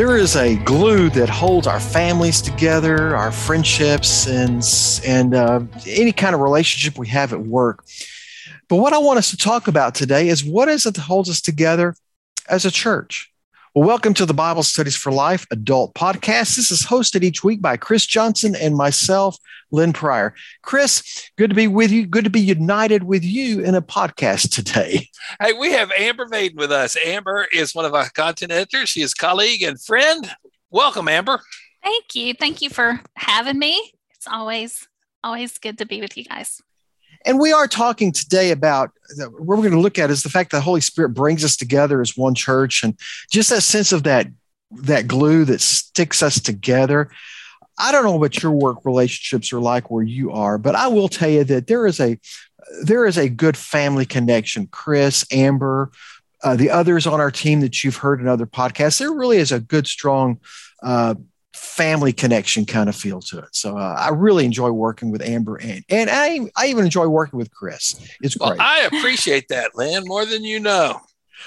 There is a glue that holds our families together, our friendships, and and uh, any kind of relationship we have at work. But what I want us to talk about today is what is it that holds us together as a church? Well, welcome to the Bible Studies for Life adult podcast. This is hosted each week by Chris Johnson and myself, Lynn Pryor. Chris, good to be with you. Good to be united with you in a podcast today. Hey, we have Amber Maiden with us. Amber is one of our content editors. She is colleague and friend. Welcome, Amber. Thank you. Thank you for having me. It's always always good to be with you guys. And we are talking today about what we're going to look at is the fact that the Holy Spirit brings us together as one church and just that sense of that that glue that sticks us together. I don't know what your work relationships are like where you are, but I will tell you that there is a there is a good family connection. Chris, Amber, uh, the others on our team that you've heard in other podcasts, there really is a good, strong uh, family connection kind of feel to it. So uh, I really enjoy working with Amber and and I, I even enjoy working with Chris. It's great. Well, I appreciate that, Lynn, more than you know.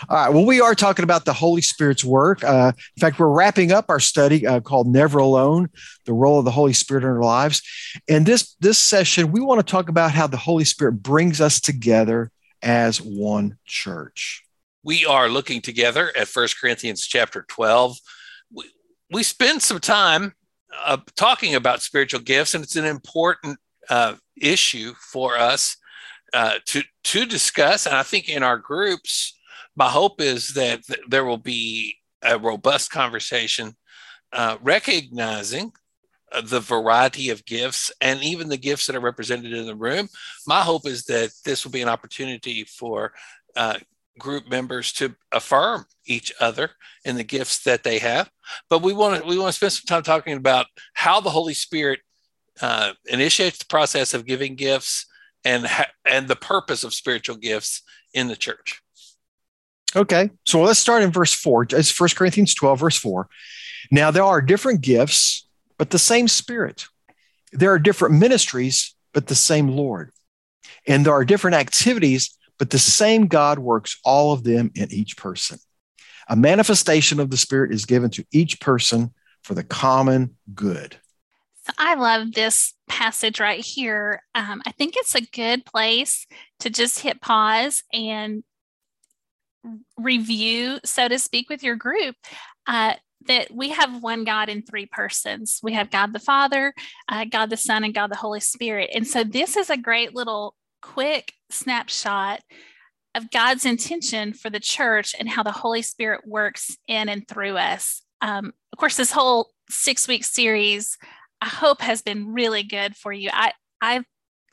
All right. Well, we are talking about the Holy Spirit's work. Uh, in fact, we're wrapping up our study uh, called "Never Alone: The Role of the Holy Spirit in Our Lives." And this this session, we want to talk about how the Holy Spirit brings us together as one church. We are looking together at First Corinthians chapter twelve we spend some time uh, talking about spiritual gifts, and it's an important uh, issue for us uh, to to discuss. And I think in our groups, my hope is that th- there will be a robust conversation, uh, recognizing uh, the variety of gifts and even the gifts that are represented in the room. My hope is that this will be an opportunity for uh, group members to affirm each other in the gifts that they have. But we want to we want to spend some time talking about how the Holy Spirit uh, initiates the process of giving gifts and ha- and the purpose of spiritual gifts in the church. Okay, so let's start in verse four. It's 1 Corinthians 12, verse 4. Now there are different gifts, but the same Spirit. There are different ministries, but the same Lord. And there are different activities, but the same God works all of them in each person. A manifestation of the Spirit is given to each person for the common good. So I love this passage right here. Um, I think it's a good place to just hit pause and review, so to speak, with your group. Uh, that we have one God in three persons. We have God the Father, uh, God the Son, and God the Holy Spirit. And so this is a great little quick snapshot of God's intention for the church and how the Holy Spirit works in and through us. Um, of course, this whole six week series, I hope, has been really good for you. I I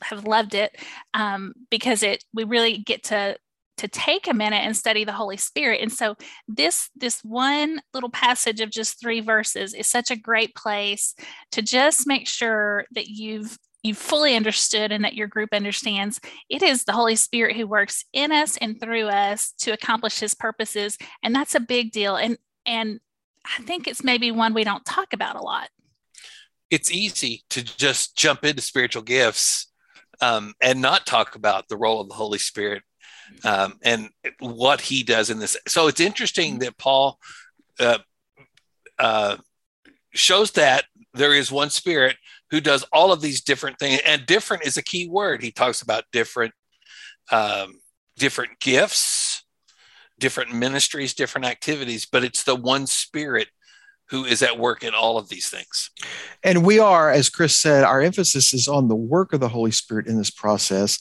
have loved it um, because it we really get to to take a minute and study the Holy Spirit. And so this this one little passage of just three verses is such a great place to just make sure that you've you fully understood and that your group understands it is the Holy Spirit who works in us and through us to accomplish his purposes. And that's a big deal. And and I think it's maybe one we don't talk about a lot. It's easy to just jump into spiritual gifts um, and not talk about the role of the Holy Spirit um, and what he does in this. So it's interesting that Paul uh, uh, shows that there is one spirit who does all of these different things and different is a key word. He talks about different um, different gifts different ministries different activities but it's the one spirit who is at work in all of these things. And we are as chris said our emphasis is on the work of the holy spirit in this process.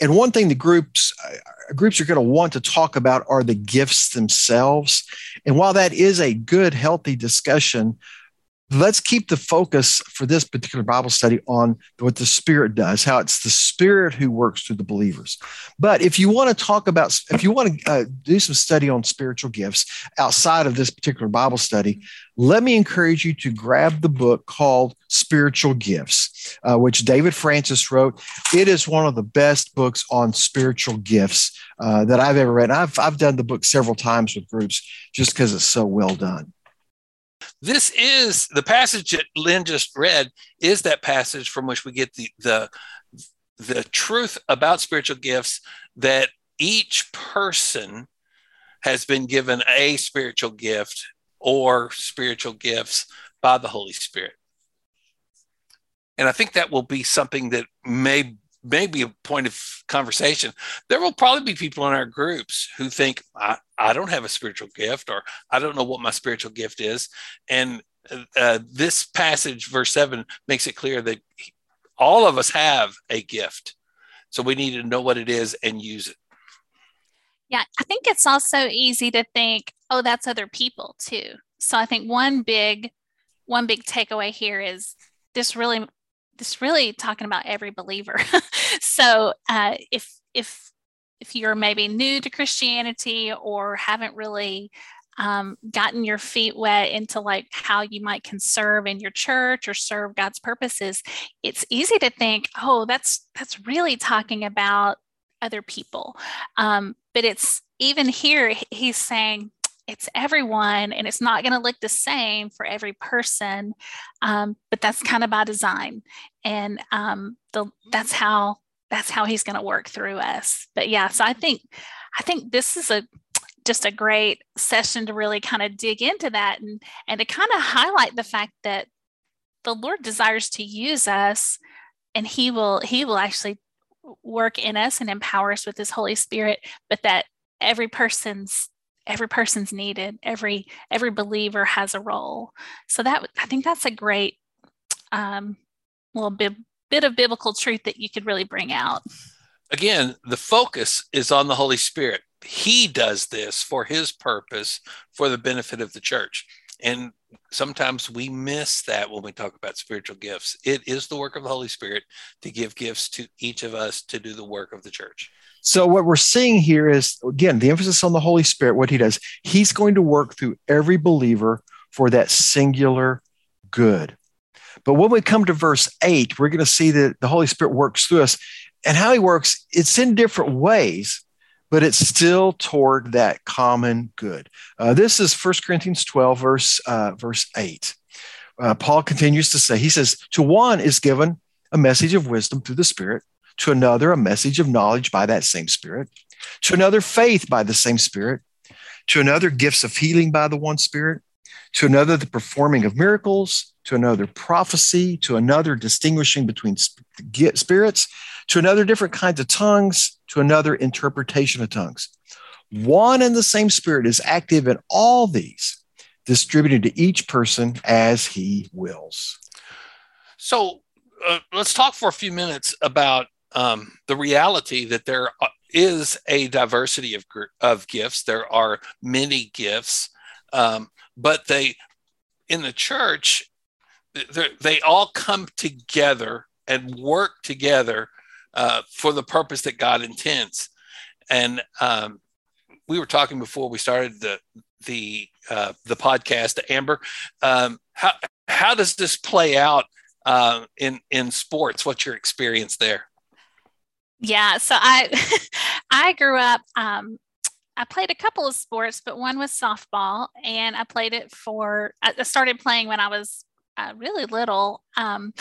And one thing the groups uh, groups are going to want to talk about are the gifts themselves. And while that is a good healthy discussion let's keep the focus for this particular Bible study on what the Spirit does, how it's the Spirit who works through the believers. But if you want to talk about, if you want to uh, do some study on spiritual gifts outside of this particular Bible study, let me encourage you to grab the book called Spiritual Gifts, uh, which David Francis wrote. It is one of the best books on spiritual gifts uh, that I've ever read. I've, I've done the book several times with groups just because it's so well done. This is the passage that Lynn just read is that passage from which we get the the the truth about spiritual gifts that each person has been given a spiritual gift or spiritual gifts by the Holy Spirit. And I think that will be something that may may be a point of conversation. There will probably be people in our groups who think, I, I don't have a spiritual gift, or I don't know what my spiritual gift is. And uh, this passage, verse 7, makes it clear that all of us have a gift. So we need to know what it is and use it. Yeah, I think it's also easy to think, oh, that's other people too. So I think one big one big takeaway here is this really this really talking about every believer. so uh, if if if you're maybe new to Christianity or haven't really um, gotten your feet wet into like how you might conserve in your church or serve God's purposes, it's easy to think, oh, that's that's really talking about other people. Um, but it's even here, he's saying it's everyone and it's not going to look the same for every person um, but that's kind of by design and um, the, that's how that's how he's going to work through us. But yeah so i think i think this is a just a great session to really kind of dig into that and and to kind of highlight the fact that the Lord desires to use us and he will he will actually work in us and empower us with his Holy Spirit, but that every person's every person's needed every every believer has a role. So that i think that's a great um, little bit, bit of biblical truth that you could really bring out. Again the focus is on the holy spirit. He does this for his purpose for the benefit of the church. And sometimes we miss that when we talk about spiritual gifts. It is the work of the Holy Spirit to give gifts to each of us to do the work of the church. So, what we're seeing here is again, the emphasis on the Holy Spirit, what he does, he's going to work through every believer for that singular good. But when we come to verse eight, we're going to see that the Holy Spirit works through us. And how he works, it's in different ways but it's still toward that common good. Uh, this is 1 Corinthians 12, verse, uh, verse 8. Uh, Paul continues to say, he says, To one is given a message of wisdom through the Spirit, to another, a message of knowledge by that same Spirit, to another, faith by the same Spirit, to another, gifts of healing by the one Spirit, to another, the performing of miracles, to another, prophecy, to another, distinguishing between spirits, to another, different kinds of tongues, to another, interpretation of tongues. One and the same Spirit is active in all these, distributed to each person as he wills. So uh, let's talk for a few minutes about um, the reality that there is a diversity of, of gifts. There are many gifts, um, but they, in the church, they all come together and work together uh, for the purpose that God intends. And um, we were talking before we started the the uh, the podcast, Amber. Um, how how does this play out uh, in in sports? What's your experience there? Yeah, so I I grew up. Um, I played a couple of sports, but one was softball, and I played it for. I started playing when I was uh, really little, um,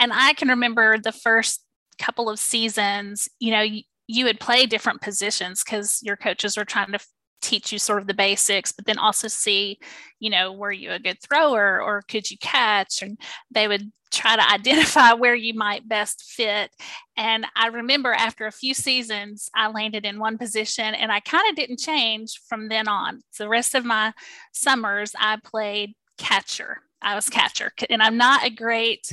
and I can remember the first couple of seasons, you know, you, you would play different positions because your coaches were trying to teach you sort of the basics, but then also see, you know, were you a good thrower or could you catch? And they would try to identify where you might best fit. And I remember after a few seasons, I landed in one position and I kind of didn't change from then on. So the rest of my summers, I played catcher. I was catcher. And I'm not a great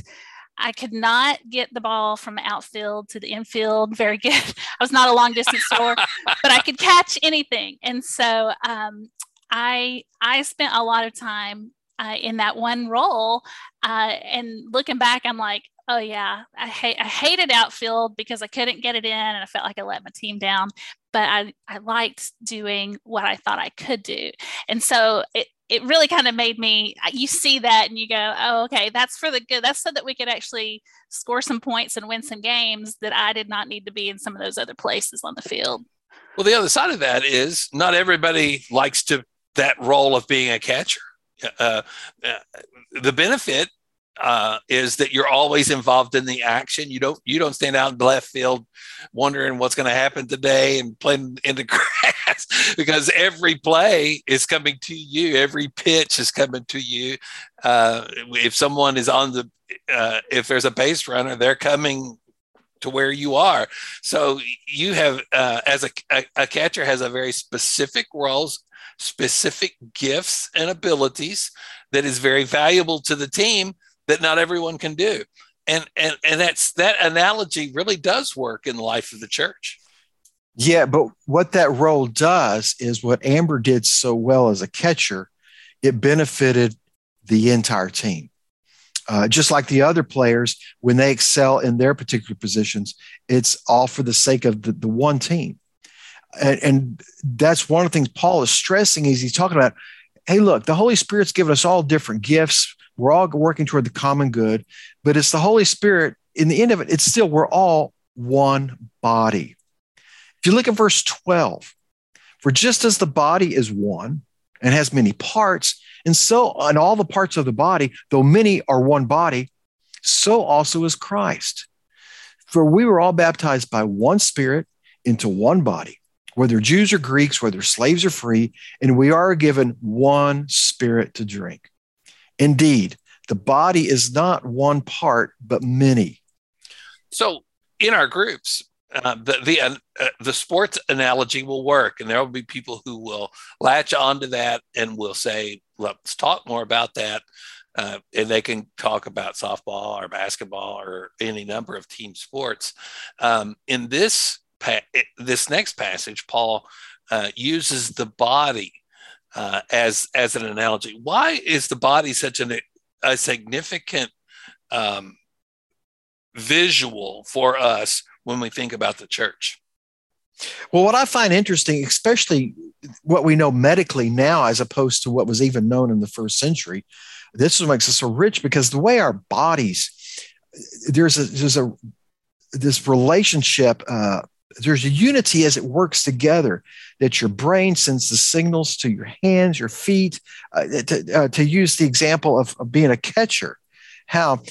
I could not get the ball from outfield to the infield very good. I was not a long distance thrower, but I could catch anything. And so um, I I spent a lot of time uh, in that one role. Uh, and looking back, I'm like, oh yeah, I hate I hated outfield because I couldn't get it in, and I felt like I let my team down. But I I liked doing what I thought I could do, and so it it really kind of made me uh, you see that and you go oh okay that's for the good that's so that we could actually score some points and win some games that i did not need to be in some of those other places on the field. Well the other side of that is not everybody likes to that role of being a catcher. Uh, uh, the benefit uh, is that you're always involved in the action. You don't you don't stand out in left field wondering what's going to happen today and playing in the grass because every play is coming to you, every pitch is coming to you. Uh, if someone is on the, uh, if there's a base runner, they're coming to where you are. So you have, uh, as a, a, a catcher, has a very specific roles, specific gifts and abilities that is very valuable to the team that not everyone can do. And and and that's that analogy really does work in the life of the church. Yeah, but what that role does is what Amber did so well as a catcher, it benefited the entire team. Uh, just like the other players, when they excel in their particular positions, it's all for the sake of the, the one team. And, and that's one of the things Paul is stressing is he's talking about, hey, look, the Holy Spirit's given us all different gifts. We're all working toward the common good, but it's the Holy Spirit. In the end of it, it's still, we're all one body. If you look at verse 12, for just as the body is one and has many parts, and so on all the parts of the body, though many are one body, so also is Christ. For we were all baptized by one spirit into one body, whether Jews or Greeks, whether slaves or free, and we are given one spirit to drink. Indeed, the body is not one part, but many. So in our groups, uh, the the uh, the sports analogy will work, and there will be people who will latch onto that and will say, "Let's talk more about that." Uh, and they can talk about softball or basketball or any number of team sports. Um, in this pa- this next passage, Paul uh, uses the body uh, as as an analogy. Why is the body such an, a significant um, visual for us when we think about the church? Well, what I find interesting, especially what we know medically now, as opposed to what was even known in the first century, this makes us so rich because the way our bodies, there's a there's a this relationship uh, there's a unity as it works together that your brain sends the signals to your hands your feet uh, to, uh, to, use the example of, of, being a catcher. How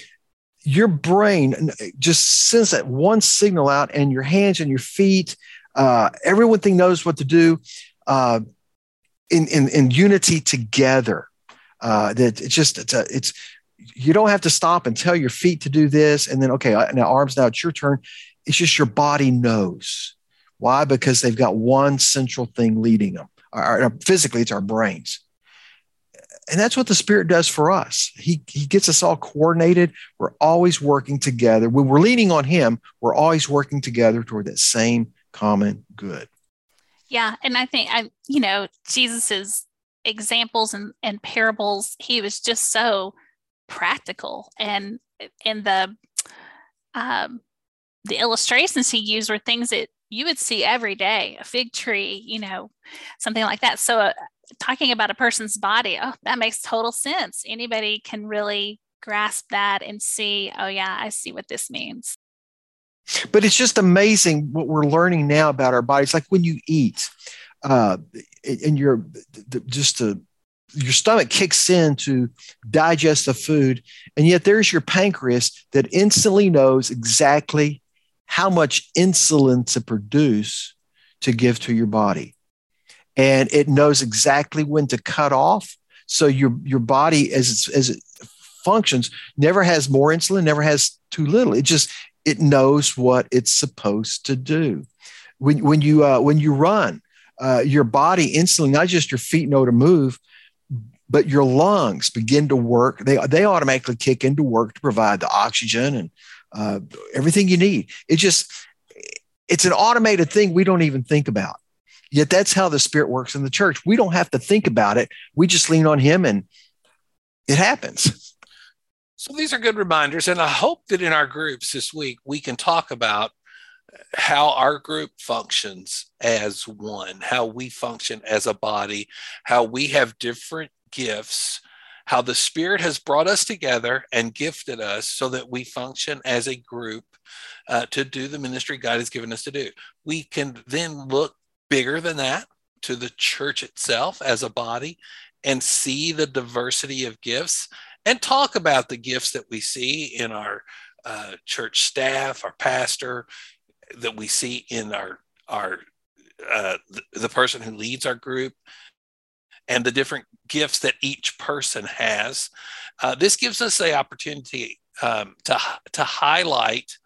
your brain just sends that one signal out and your hands and your feet. Uh, everyone thing knows what to do uh, in, in, in unity together. Uh, that it's just it's, a, it's you don't have to stop and tell your feet to do this and then okay uh, now arms now it's your turn it's just your body knows. Why? Because they've got one central thing leading them. Our, our, physically, it's our brains. And that's what the Spirit does for us. He, he gets us all coordinated. We're always working together. When we're leaning on Him, we're always working together toward that same common good. Yeah. And I think, I, you know, Jesus's examples and, and parables, he was just so practical and and the um, the illustrations he used were things that you would see every day a fig tree you know something like that. So uh, talking about a person's body oh that makes total sense. Anybody can really grasp that and see oh yeah i see what this means. But it's just amazing what we're learning now about our bodies. Like when you eat uh, and you're just a your stomach kicks in to digest the food and yet there's your pancreas that instantly knows exactly how much insulin to produce to give to your body. And it knows exactly when to cut off. So your, your body, as, as it functions, never has more insulin, never has too little. It just, it knows what it's supposed to do. When, when, you, uh, when you run, uh, your body instantly, not just your feet know to move, but your lungs begin to work. They, they automatically kick into work to provide the oxygen and uh, everything you need. It just, it's an automated thing we don't even think about. Yet that's how the Spirit works in the church. We don't have to think about it. We just lean on Him and it happens. So these are good reminders. And I hope that in our groups this week, we can talk about how our group functions as one, how we function as a body, how we have different gifts how the Spirit has brought us together and gifted us so that we function as a group uh, to do the ministry God has given us to do. We can then look bigger than that to the church itself as a body and see the diversity of gifts and talk about the gifts that we see in our uh, church staff, our pastor, that we see in our our uh, the, the person who leads our group and the different gifts that each person has. Uh, this gives us the opportunity um, to, to highlight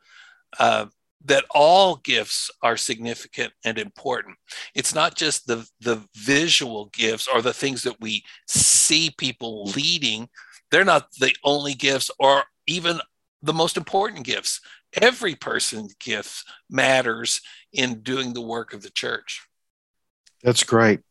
uh, that all gifts are significant and important. It's not just the, the visual gifts or the things that we see people leading, they're not the only gifts or even the most important gifts. Every person's gifts matters in doing the work of the church. That's great.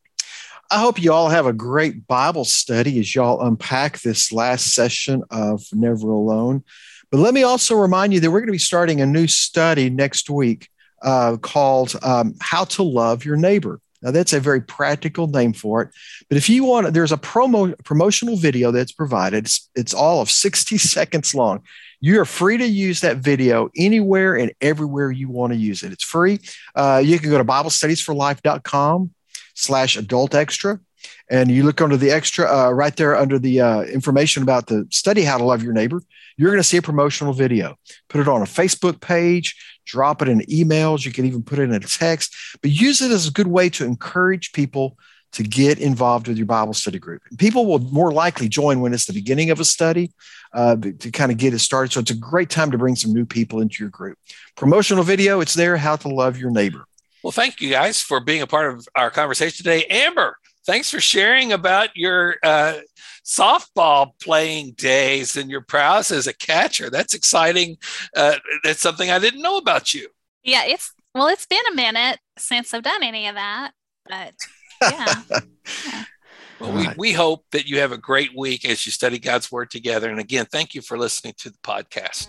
I hope you all have a great Bible study as y'all unpack this last session of Never Alone. But let me also remind you that we're going to be starting a new study next week uh, called um, How to Love Your Neighbor. Now, that's a very practical name for it. But if you want, there's a promo promotional video that's provided. It's, it's all of 60 seconds long. You are free to use that video anywhere and everywhere you want to use it. It's free. Uh, you can go to BibleStudiesForLife.com slash adult extra. And you look under the extra, uh, right there under the uh, information about the study how to love your neighbor, you're going to see a promotional video. Put it on a Facebook page, drop it in emails. You can even put it in a text, but use it as a good way to encourage people to get involved with your Bible study group. People will more likely join when it's the beginning of a study uh, to kind of get it started. So it's a great time to bring some new people into your group. Promotional video, it's there, how to love your neighbor. Well, thank you guys for being a part of our conversation today. Amber, thanks for sharing about your uh, softball playing days and your prowess as a catcher. That's exciting. Uh, that's something I didn't know about you. Yeah, it's well, it's been a minute since I've done any of that, but yeah. yeah. Well, we, we hope that you have a great week as you study God's Word together. And again, thank you for listening to the podcast.